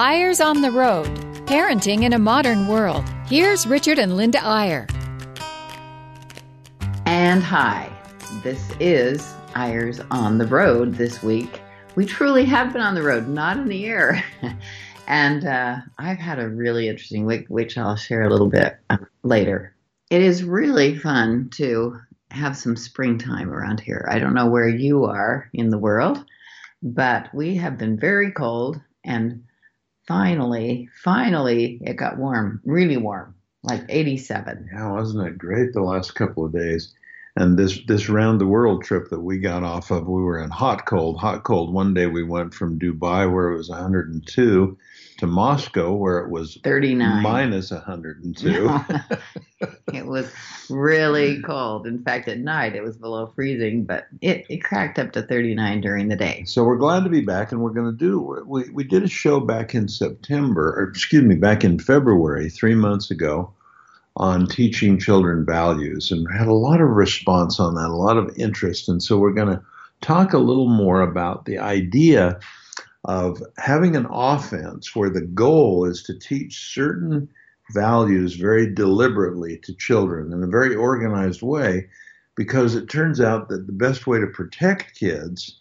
Eyres on the Road Parenting in a Modern World. Here's Richard and Linda Eyre. And hi, this is Eyres on the Road this week. We truly have been on the road, not in the air. and uh, I've had a really interesting week, which I'll share a little bit uh, later. It is really fun to have some springtime around here. I don't know where you are in the world, but we have been very cold and finally, finally it got warm, really warm, like 87. Yeah, wasn't it great the last couple of days? And this this round the world trip that we got off of, we were in hot cold, hot cold. One day we went from Dubai where it was 102 to Moscow where it was 39 minus 102. it was really cold. In fact, at night it was below freezing, but it, it cracked up to 39 during the day. So we're glad to be back, and we're going to do. We we did a show back in September, or excuse me, back in February, three months ago, on teaching children values, and had a lot of response on that, a lot of interest, and so we're going to talk a little more about the idea of having an offense where the goal is to teach certain values very deliberately to children in a very organized way because it turns out that the best way to protect kids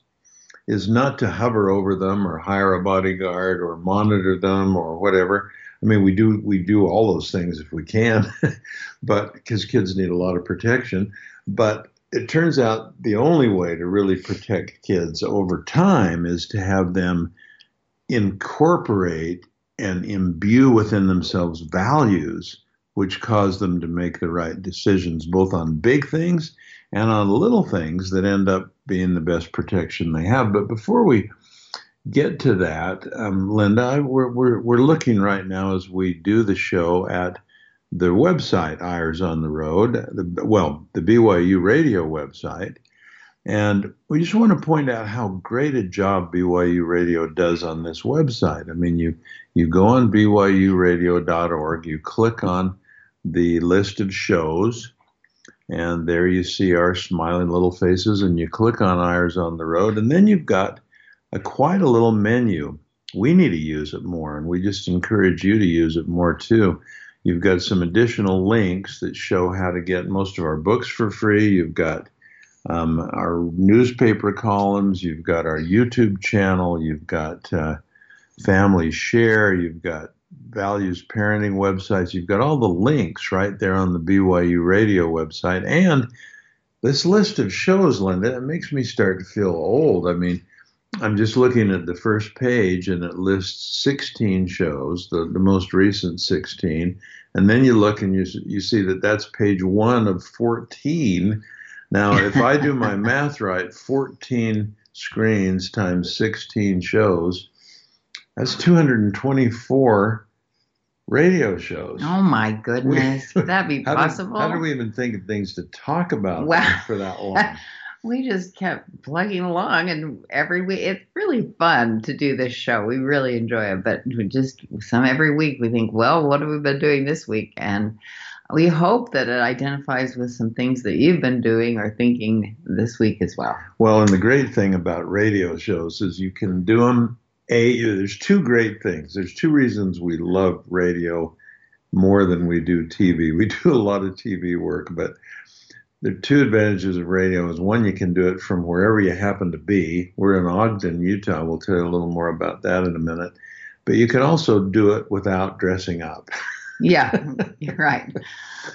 is not to hover over them or hire a bodyguard or monitor them or whatever. I mean, we do we do all those things if we can, but because kids need a lot of protection. But it turns out the only way to really protect kids over time is to have them incorporate and imbue within themselves values which cause them to make the right decisions, both on big things and on little things that end up being the best protection they have. But before we get to that, um, Linda, we're, we're, we're looking right now as we do the show at the website, Eyres on the Road, the, well, the BYU radio website. And we just want to point out how great a job BYU Radio does on this website. I mean, you you go on BYURadio.org, you click on the list of shows, and there you see our smiling little faces, and you click on Eyres on the Road, and then you've got a quite a little menu. We need to use it more, and we just encourage you to use it more too. You've got some additional links that show how to get most of our books for free. You've got um, our newspaper columns, you've got our YouTube channel, you've got uh, Family Share, you've got Values Parenting websites, you've got all the links right there on the BYU Radio website. And this list of shows, Linda, it makes me start to feel old. I mean, I'm just looking at the first page and it lists 16 shows, the, the most recent 16. And then you look and you, you see that that's page one of 14 now, if I do my math right, 14 screens times 16 shows, that's 224 radio shows. Oh my goodness. Would that be how possible? Did, how do we even think of things to talk about for that long? we just kept plugging along and every week it's really fun to do this show we really enjoy it but just some every week we think well what have we been doing this week and we hope that it identifies with some things that you've been doing or thinking this week as well. Well, and the great thing about radio shows is you can do them. A, there's two great things. There's two reasons we love radio more than we do TV. We do a lot of TV work, but the two advantages of radio is one, you can do it from wherever you happen to be. We're in Ogden, Utah. We'll tell you a little more about that in a minute. But you can also do it without dressing up. yeah, you're right.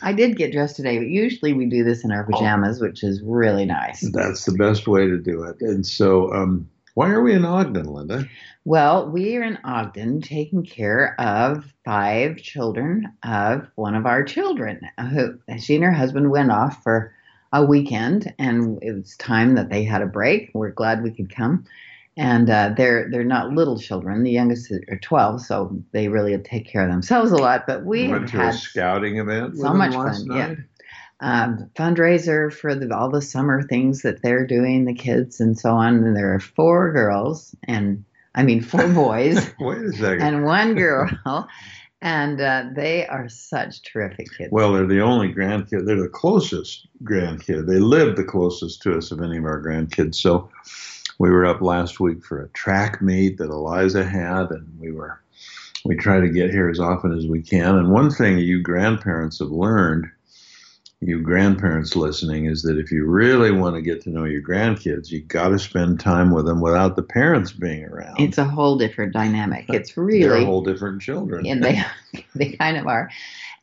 I did get dressed today, but usually we do this in our pajamas, which is really nice. That's the best way to do it. And so, um, why are we in Ogden, Linda? Well, we are in Ogden taking care of five children of one of our children. Who she and her husband went off for a weekend, and it was time that they had a break. We're glad we could come and uh, they're they're not little children. The youngest are twelve, so they really take care of themselves a lot. But we went to had a scouting event. So much fun, night? yeah. Um, fundraiser for the, all the summer things that they're doing, the kids and so on. And there are four girls, and I mean four boys. Wait a second. And one girl. and uh, they are such terrific kids. Well, they're the only grandkid. They're the closest grandkid. They live the closest to us of any of our grandkids. So we were up last week for a track meet that Eliza had, and we were we try to get here as often as we can. And one thing you grandparents have learned, you grandparents listening, is that if you really want to get to know your grandkids, you got to spend time with them without the parents being around. It's a whole different dynamic. It's really They're whole different children. and they they kind of are.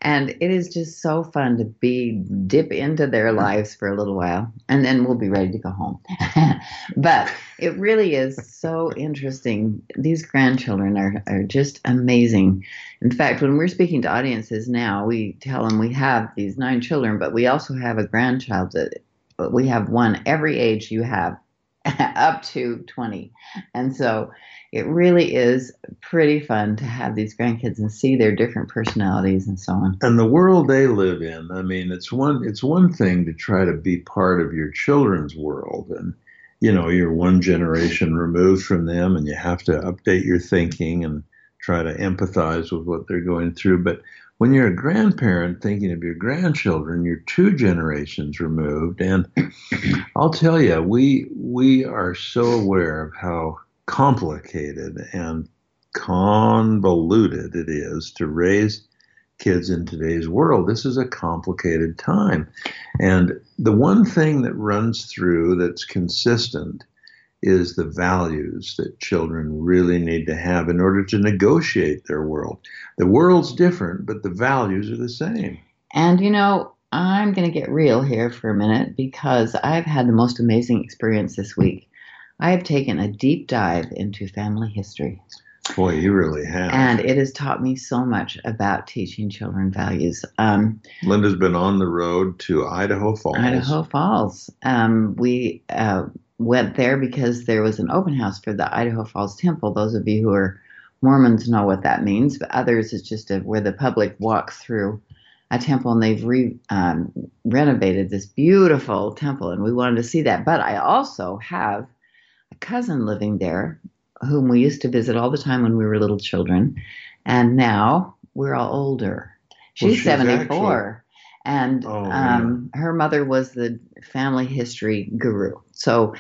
And it is just so fun to be dip into their mm-hmm. lives for a little while, and then we'll be ready to go home. but it really is so interesting. These grandchildren are, are just amazing. In fact, when we're speaking to audiences now, we tell them we have these nine children, but we also have a grandchild that we have one every age you have up to 20. And so it really is pretty fun to have these grandkids and see their different personalities and so on. and the world they live in i mean it's one it's one thing to try to be part of your children's world and you know you're one generation removed from them and you have to update your thinking and try to empathize with what they're going through but when you're a grandparent thinking of your grandchildren you're two generations removed and i'll tell you we we are so aware of how complicated and convoluted it is to raise kids in today's world. This is a complicated time. And the one thing that runs through that's consistent is the values that children really need to have in order to negotiate their world. The world's different, but the values are the same. And you know, I'm going to get real here for a minute because I've had the most amazing experience this week. I have taken a deep dive into family history, Boy, you really have. and it has taught me so much about teaching children values. Um, Linda's been on the road to Idaho Falls. Idaho Falls. Um, we uh, went there because there was an open house for the Idaho Falls Temple. Those of you who are Mormons know what that means, but others it's just a, where the public walks through a temple and they've re, um, renovated this beautiful temple, and we wanted to see that. But I also have cousin living there whom we used to visit all the time when we were little children, and now we're all older. Well, She's, she's 74. And Oh, um, her mother was the family history guru. So,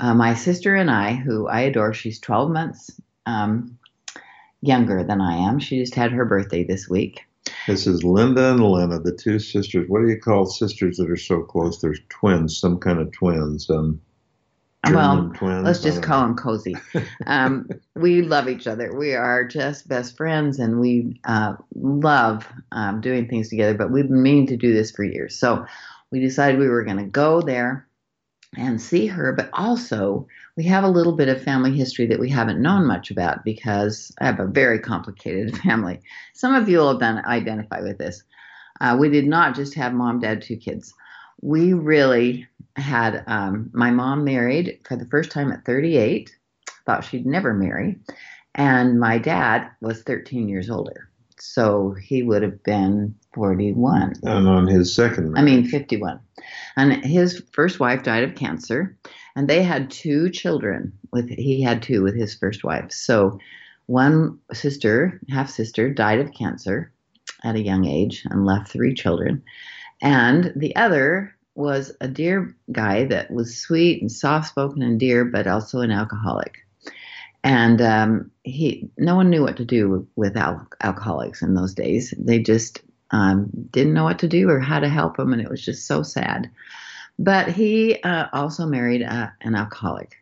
uh, my sister and I, who I adore, she's 12 months um, younger than I am. She just had her birthday this week. This is Linda and Lena, the two sisters. What do you call sisters that are so close? There's twins, some kind of twins. Um, well, twins. let's just call them cozy. Um, we love each other. We are just best friends, and we uh, love um, doing things together. But we've been meaning to do this for years, so we decided we were going to go there and see her. But also, we have a little bit of family history that we haven't known much about because I have a very complicated family. Some of you will identify with this. Uh, we did not just have mom, dad, two kids. We really had um, my mom married for the first time at 38, thought she'd never marry, and my dad was 13 years older. So he would have been 41. And on his second I mean, 51. And his first wife died of cancer, and they had two children. With he had two with his first wife. So one sister, half sister, died of cancer at a young age and left three children, and the other was a dear guy that was sweet and soft spoken and dear, but also an alcoholic. And um, he, no one knew what to do with al- alcoholics in those days. They just um, didn't know what to do or how to help them, and it was just so sad. But he uh, also married uh, an alcoholic,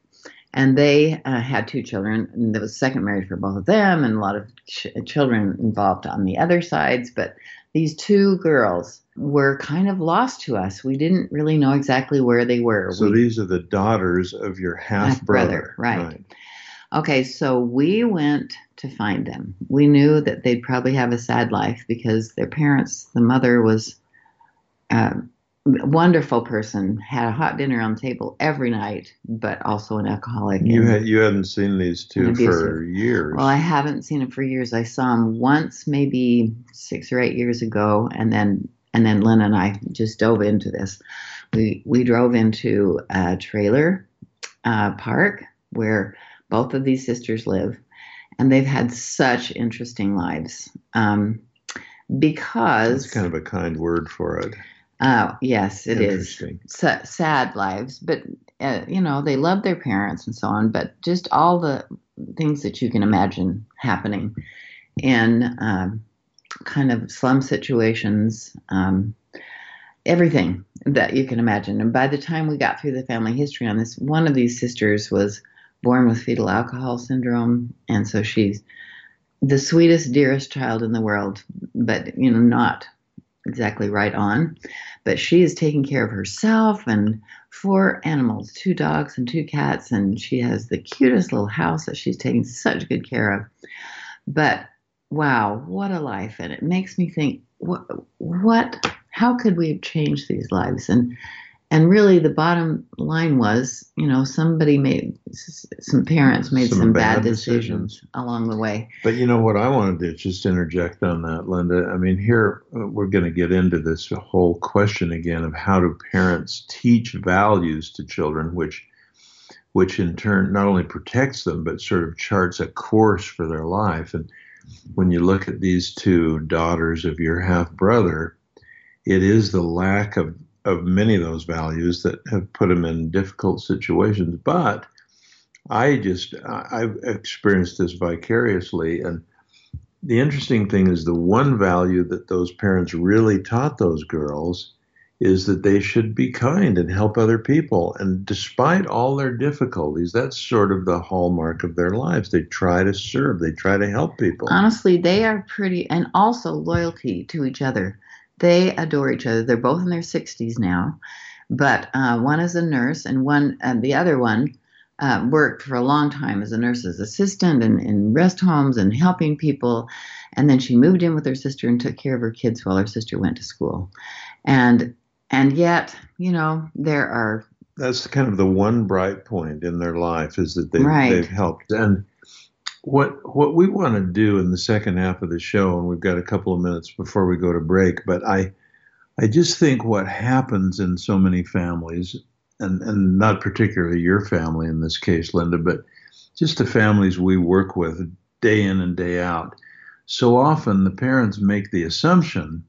and they uh, had two children. And there was second marriage for both of them, and a lot of ch- children involved on the other sides. But these two girls were kind of lost to us. We didn't really know exactly where they were. so we, these are the daughters of your half brother. Half-brother, right. Okay, so we went to find them. We knew that they'd probably have a sad life because their parents, the mother was a wonderful person, had a hot dinner on the table every night, but also an alcoholic. You had you hadn't seen these two for years. well, I haven't seen him for years. I saw him once, maybe six or eight years ago, and then and then Lynn and I just dove into this. We we drove into a trailer uh, park where both of these sisters live, and they've had such interesting lives. Um, because That's kind of a kind word for it. Uh, yes, it is. Sa- sad lives, but uh, you know they love their parents and so on. But just all the things that you can imagine happening in um, kind of slum situations, um, everything that you can imagine. And by the time we got through the family history on this, one of these sisters was born with fetal alcohol syndrome, and so she's the sweetest, dearest child in the world, but you know not exactly right on. But she is taking care of herself and four animals, two dogs and two cats, and she has the cutest little house that she's taking such good care of. But wow, what a life! And it makes me think, what, what, how could we have changed these lives? And and really, the bottom line was, you know, somebody made some parents made some, Some bad, bad decisions, decisions. along the way. But you know what I want to do? Just interject on that, Linda. I mean, here uh, we're going to get into this whole question again of how do parents teach values to children, which, which in turn not only protects them but sort of charts a course for their life. And when you look at these two daughters of your half brother, it is the lack of of many of those values that have put them in difficult situations. But I just I've experienced this vicariously, and the interesting thing is the one value that those parents really taught those girls is that they should be kind and help other people. And despite all their difficulties, that's sort of the hallmark of their lives. They try to serve, they try to help people. Honestly, they are pretty, and also loyalty to each other. They adore each other. They're both in their 60s now, but uh, one is a nurse, and one, and the other one uh, worked for a long time as a nurse's assistant and in rest homes and helping people. And then she moved in with her sister and took care of her kids while her sister went to school. And and yet, you know, there are that's kind of the one bright point in their life is that they've, Right. they've helped. And what what we want to do in the second half of the show, and we've got a couple of minutes before we go to break, but I I just think what happens in so many families, and, and not particularly your family in this case, Linda, but just the families we work with day in and day out. So often the parents make the assumption,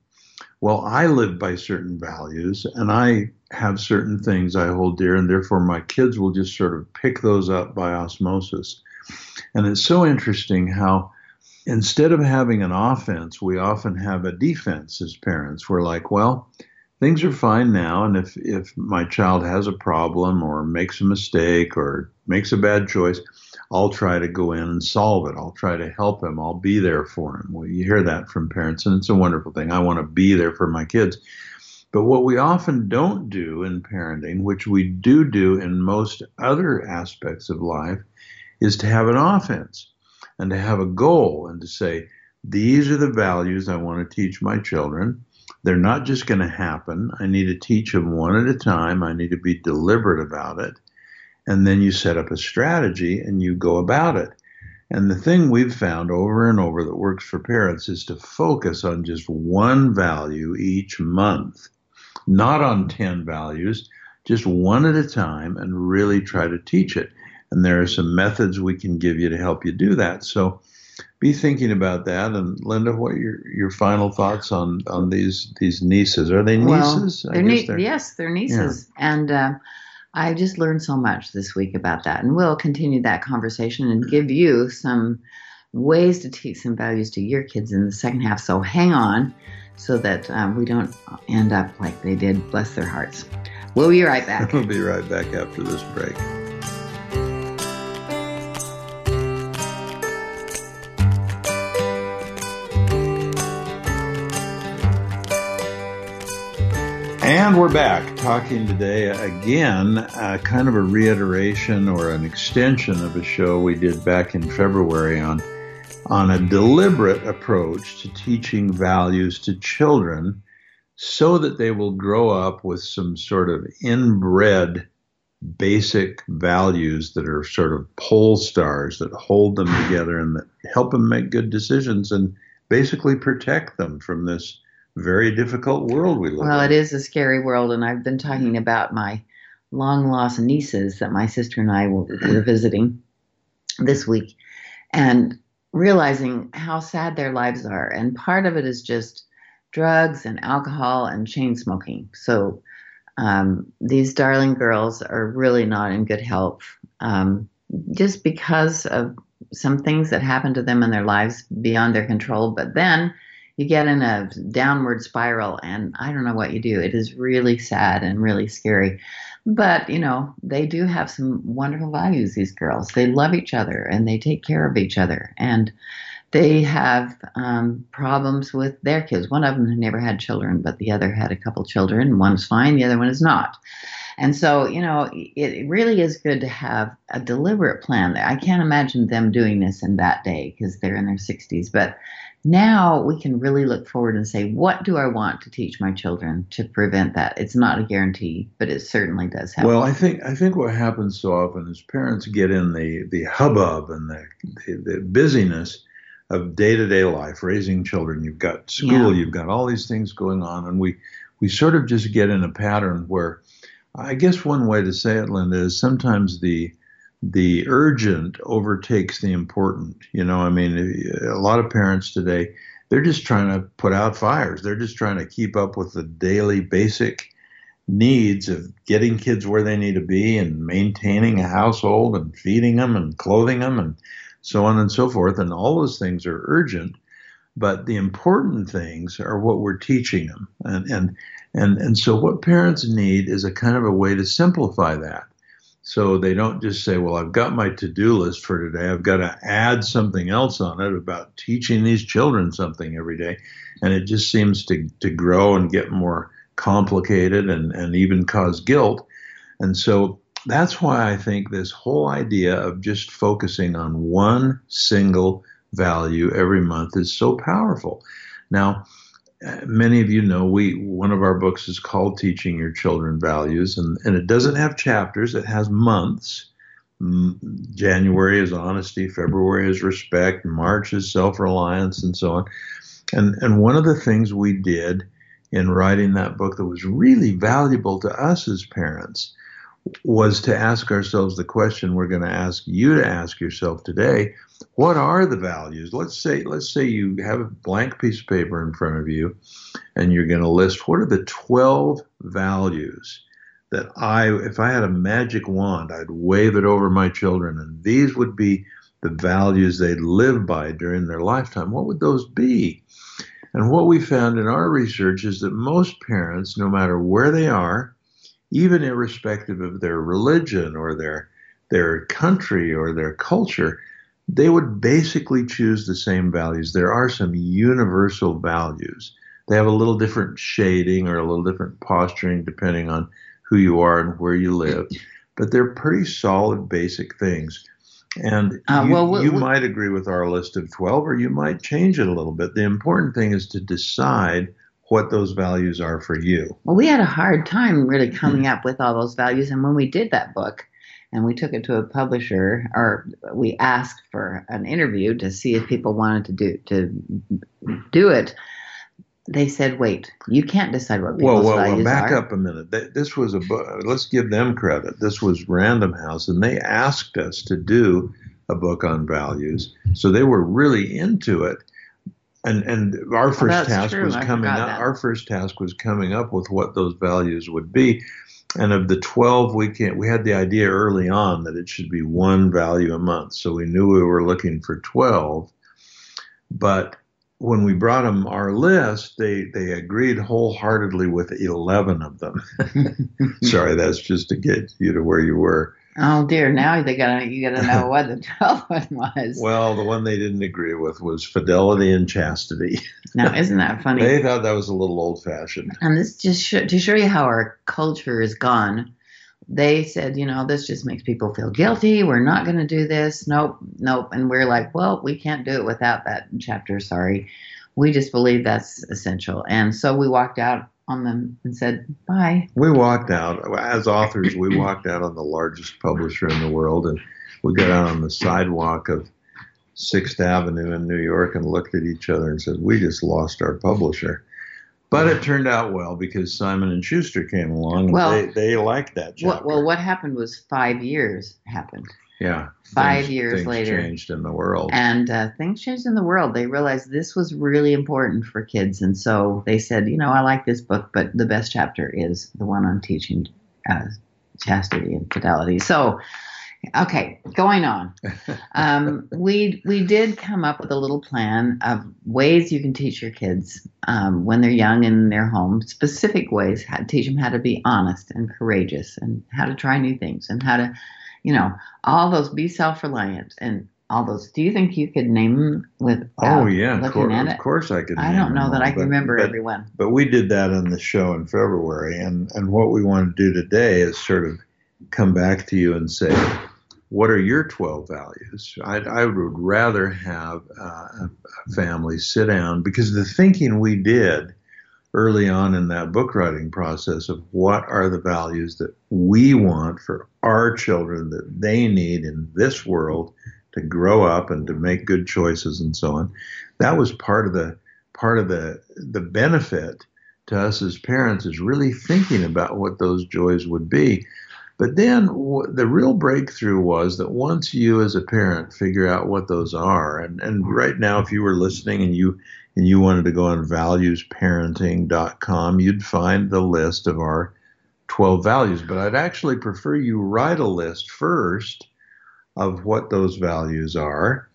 well, I live by certain values and I have certain things I hold dear, and therefore my kids will just sort of pick those up by osmosis. And it's so interesting how instead of having an offense, we often have a defense as parents. We're like, well, things are fine now, and if if my child has a problem or makes a mistake or makes a bad choice, I'll try to go in and solve it. I'll try to help him. I'll be there for him. Well, you hear that from parents, and it's a wonderful thing. I want to be there for my kids. But what we often don't do in parenting, which we do do in most other aspects of life, is to have an offense and to have a goal and to say, these are the values I want to teach my children. They're not just going to happen. I need to teach them one at a time. I need to be deliberate about it. And then you set up a strategy and you go about it. And the thing we've found over and over that works for parents is to focus on just one value each month, not on 10 values, just one at a time and really try to teach it. And there are some methods we can give you to help you do that. So be thinking about that. And Linda, what are your, your final thoughts on, on these these nieces? Are they nieces? Well, they're nie- yes, they're nieces, and uh, I just learned so much this week about that, and we'll continue that conversation and give you some ways to teach some values to your kids in the second half. So hang on, so that um, we don't end up like they did. Bless their hearts. We'll be right back. We'll be right back after this break. And we're back talking today again, uh, kind of a reiteration or an extension of a show we did back in February on on a deliberate approach to teaching values to children so that they will grow up with some sort of inbred basic values that are sort of pole stars that hold them together and that help them make good decisions and basically protect them from this very difficult world we live Well, in. it is a scary world, and I've been talking about my long lost nieces that my sister and I were, were visiting this week, and realizing how sad their lives are. And part of it is just drugs and alcohol and chain smoking. So um, these darling girls are really not in good health um, just because of some things that happen to them in their lives beyond their control. But then you get in a downward spiral, and I don't know what you do. It is really sad and really scary. But, you know, they do have some wonderful values, these girls. They love each other and they take care of each other. And they have um, problems with their kids. One of them never had children, but the other had a couple children. One's fine, the other one is not. And so, you know, it really is good to have a deliberate plan. I can't imagine them doing this in that day because they're in their 60s. But now we can really look forward and say, what do I want to teach my children to prevent that? It's not a guarantee, but it certainly does help. Well, I think I think what happens so often is parents get in the the hubbub and the the, the busyness of day to day life, raising children. You've got school, yeah. you've got all these things going on, and we we sort of just get in a pattern where I guess one way to say it, Linda, is sometimes the the urgent overtakes the important. You know, I mean, a lot of parents today, they're just trying to put out fires. They're just trying to keep up with the daily basic needs of getting kids where they need to be and maintaining a household and feeding them and clothing them and so on and so forth. And all those things are urgent, but the important things are what we're teaching them. And, and, and, and so what parents need is a kind of a way to simplify that. So they don't just say, well, I've got my to-do list for today. I've got to add something else on it about teaching these children something every day. And it just seems to, to grow and get more complicated and, and even cause guilt. And so that's why I think this whole idea of just focusing on one single value every month is so powerful. Now, many of you know we one of our books is called Teaching Your Children Values, and, and it doesn't have chapters, it has months. Mm, January is honesty, February is respect, March is self reliance, and so on. And, and one of the things we did in writing that book that was really valuable to us as parents was to ask ourselves the question we're going to ask you to ask yourself today what are the values? Let's say let's say you have a blank piece of paper in front of you and you're going to list what are the 12 values that I if I had a magic wand I'd wave it over my children and these would be the values they'd live by during their lifetime. What would those be? And what we found in our research is that most parents no matter where they are even irrespective of their religion or their their country or their culture, they would basically choose the same values. There are some universal values. They have a little different shading or a little different posturing depending on who you are and where you live, but they're pretty solid basic things. And uh, you, well, you might agree with our list of 12 or you might change it a little bit. The important thing is to decide what those values are for you. Well, we had a hard time really coming up with all those values. And when we did that book and we took it to a publisher or we asked for an interview to see if people wanted to do, to do it, they said, "Wait, you can't decide what people's well, well, values well, back are." up a minute. This was a book. Let's give them credit. This was Random House, and they asked us to do a book on values, so they were really into it and and our oh, first oh, task true. was coming up. That. Our first task was coming up with what those values would be. And of the 12, we can we had the idea early on that it should be one value a month. So we knew we were looking for 12. But when we brought them our list, they, they agreed wholeheartedly with 11 of them. Sorry, that's just to get you to where you were. Oh dear! Now they gotta you gotta know what the twelfth one was. Well, the one they didn't agree with was fidelity and chastity. Now, isn't that funny? they thought that was a little old fashioned. And this just sh- to show you how our culture is gone. They said, you know, this just makes people feel guilty. We're not going to do this. Nope, nope. And we're like, well, we can't do it without that chapter. Sorry. We just believe that's essential. And so we walked out on them and said bye. We walked out as authors. We walked out on the largest publisher in the world, and we got out on the sidewalk of Sixth Avenue in New York and looked at each other and said, "We just lost our publisher." But it turned out well because Simon and Schuster came along and well, they, they liked that chapter. Well, well, what happened was five years happened. Yeah. Five Things- years things later. changed in the world. And uh, things changed in the world. They realized this was really important for kids. And so they said, you know, I like this book, but the best chapter is the one on teaching uh, chastity and fidelity. So, okay, going on. Um, we we did come up with a little plan of ways you can teach your kids um, when they're young in their home, specific ways how to teach them how to be honest and courageous and how to try new things and how to, you know, all those be self reliant and all those. Do you think you could name them with? oh yeah, of course, of course I could. I don't know that all, I can but- remember but, everyone. But we did that on the show in February, and and what we want to do today is sort of come back to you and say, what are your 12 values? I, I would rather have uh, a a family sit down because the thinking we did early on in that book writing process of what are the values that we want for our children that they need in this world to grow up and to make good choices and so on. That was part of the part of the the benefit to us as parents is really thinking about what those joys would be. But then the real breakthrough was that once you as a parent figure out what those are, and, and right now, if you were listening and you and you wanted to go on valuesparenting.com, you'd find the list of our 12 values. But I'd actually prefer you write a list first of what those values are,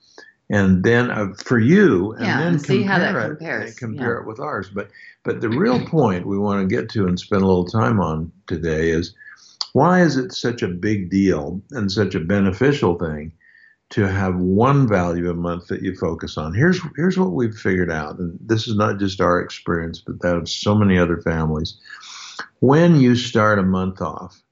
and then uh, for you, and Yeah, then and see how that compare it- compares, and compare yeah. it with ours. But but the real point we want to get to and spend a little time on today is why is it such a big deal and such a beneficial thing to have one value a month that you focus on? Here's here's what we've figured out, and this is not just our experience, but that of so many other families. When you start a month off,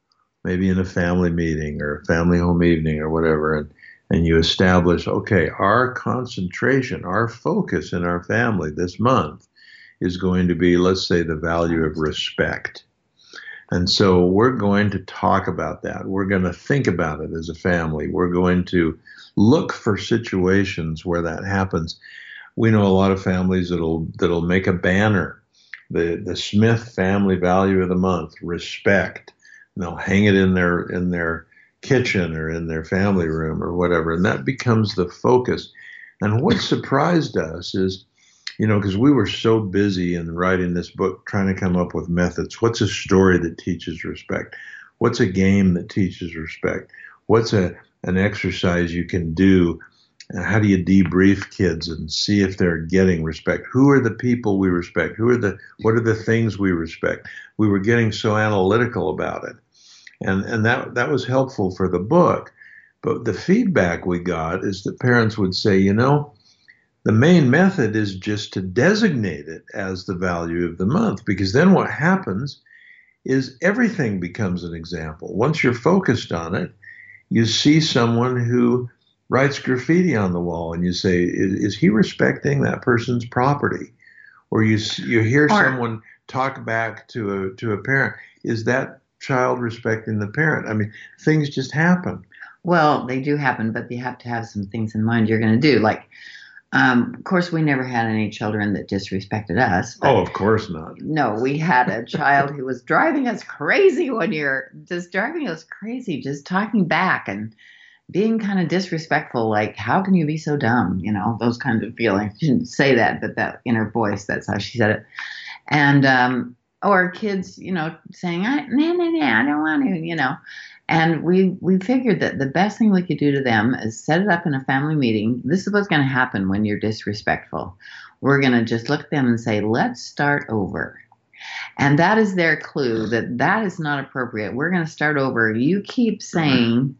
maybe in a family meeting or a family home evening or whatever, and and you establish, okay, our concentration, our focus in our family this month is going to be, let's say, the value of respect. And so we're going to talk about that. We're going to think about it as a family. We're going to look for situations where that happens. We know a lot of families that'll that'll make a banner, the the Smith family value of the month, respect. And they'll hang it in their in their kitchen or in their family room or whatever, and that becomes the focus. And what surprised us is you know, because we were so busy in writing this book trying to come up with methods. What's a story that teaches respect? What's a game that teaches respect? What's a an exercise you can do? Uh, how do you debrief kids and see if they're getting respect? Who are the people we respect? Who are the what are the things we respect? We were getting so analytical about it. And and that that was helpful for the book. But the feedback we got is that parents would say, you know, the main method is just to designate it as the value of the month because then what happens is everything becomes an example. Once you're focused on it, you see someone who writes graffiti on the wall and you say, is, is he respecting that person's property? Or you, you hear someone talk back to a, to a parent, is that child respecting the parent? I mean, things just happen. Well, they do happen, but you have to have some things in mind you're going to do. Like, um, of course, we never had any children that disrespected us. Oh, of course not. No, we had a child who was driving us crazy one year, just driving us crazy, just talking back and being kind of disrespectful. Like, how can you be so dumb? You know, those kinds of feelings. She didn't say that, but that inner voice, that's how she said it. And, um, or kids, you know, saying, I, nah, nah, nah, I don't want to, you know. And we, we figured that the best thing we could do to them is set it up in a family meeting. This is what's going to happen when you're disrespectful. We're going to just look at them and say, let's start over. And that is their clue that that is not appropriate. We're going to start over. You keep saying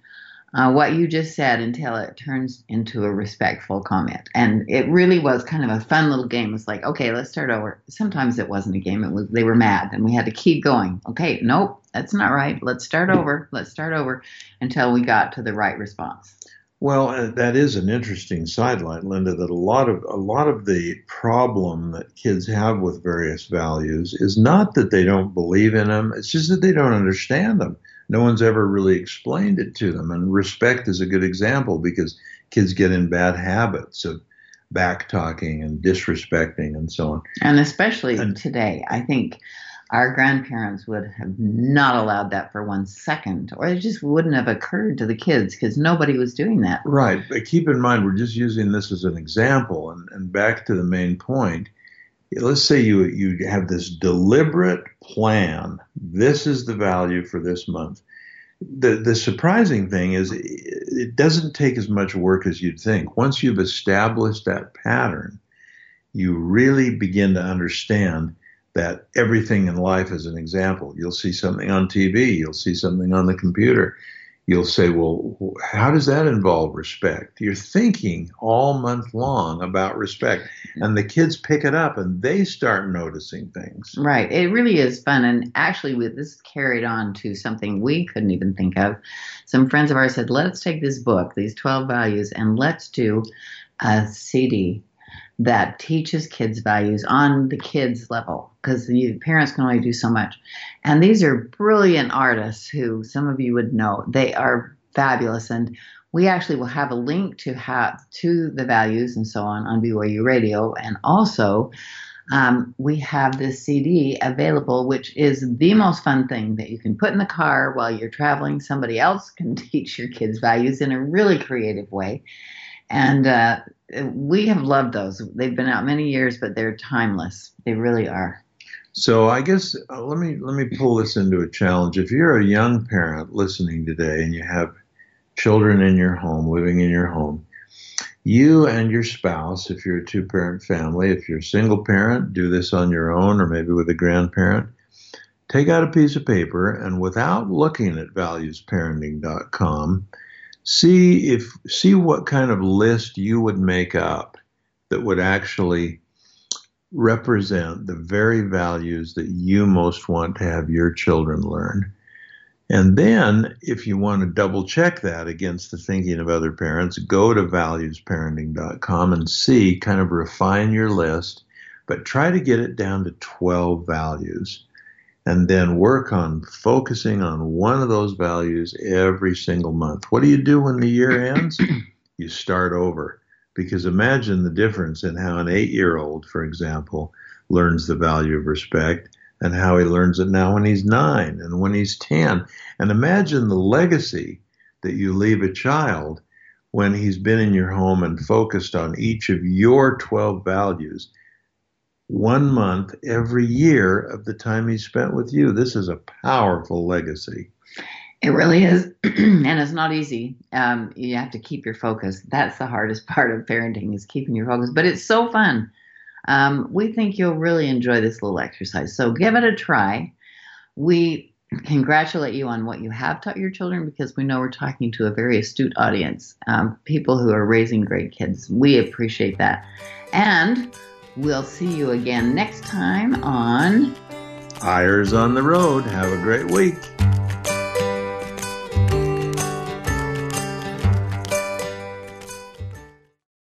uh, what you just said until it turns into a respectful comment. And it really was kind of a fun little game. It's like, okay, let's start over. Sometimes it wasn't a game. It was they were mad, and we had to keep going. Okay, nope, that's not right. Let's start over. Let's start over until we got to the right response. Well, uh, that is an interesting sideline, Linda. That a lot of a lot of the problem that kids have with various values is not that they don't believe in them; it's just that they don't understand them. No one's ever really explained it to them. And respect is a good example because kids get in bad habits of back talking and disrespecting and so on. And especially And- today, I think our grandparents would have not allowed that for one second, or it just wouldn't have occurred to the kids because nobody was doing that. Right. But keep in mind, we're just using this as an example. And, and back to the main point let's say you, you have this deliberate plan. This is the value for this month. The, the surprising thing is it doesn't take as much work as you'd think. Once you've established that pattern, you really begin to understand that everything in life is an example. You'll see something on TV, you'll see something on the computer. You'll say, well, how does that involve respect? You're thinking all month long about respect, and the kids pick it up and they start noticing things. Right. It really is fun. And actually, this carried on to something we couldn't even think of. Some friends of ours said, let's take this book, these 12 values, and let's do a CD that teaches kids values on the kids level because the parents can only do so much. And these are brilliant artists who some of you would know. They are fabulous and we actually will have a link to have to the values and so on on BYU Radio and also um, we have this CD available, which is the most fun thing that you can put in the car while you're traveling. Somebody else can teach your kids values in a really creative way. And uh, we have loved those. They've been out many years, but they're timeless. They really are. So I guess uh, let me let me pull this into a challenge. If you're a young parent listening today and you have children in your home, living in your home, you and your spouse, if you're a two-parent family, if you're a single parent, do this on your own or maybe with a grandparent. Take out a piece of paper and without looking at valuesparenting.com, see if see what kind of list you would make up that would actually represent the very values that you most want to have your children learn. And then, if you want to double check that against the thinking of other parents, go to valuesparenting.com and see, kind of refine your list, but try to get it down to 12 values and then work on focusing on one of those values every single month. What do you do when the year ends? you start over. Because imagine the difference in how an eight year old, for example, learns the value of respect and how he learns it now when he's nine and when he's 10. And imagine the legacy that you leave a child when he's been in your home and focused on each of your 12 values one month every year of the time he spent with you. This is a powerful legacy. It really is, and it's not easy. Um, you have to keep your focus. That's the hardest part of parenting is keeping your focus. But it's so fun. Um, we think you'll really enjoy this little exercise. So give it a try. We congratulate you on what you have taught your children because we know we're talking to a very astute audience, um, people who are raising great kids. We appreciate that. And We'll see you again next time on Eyres on the Road. Have a great week.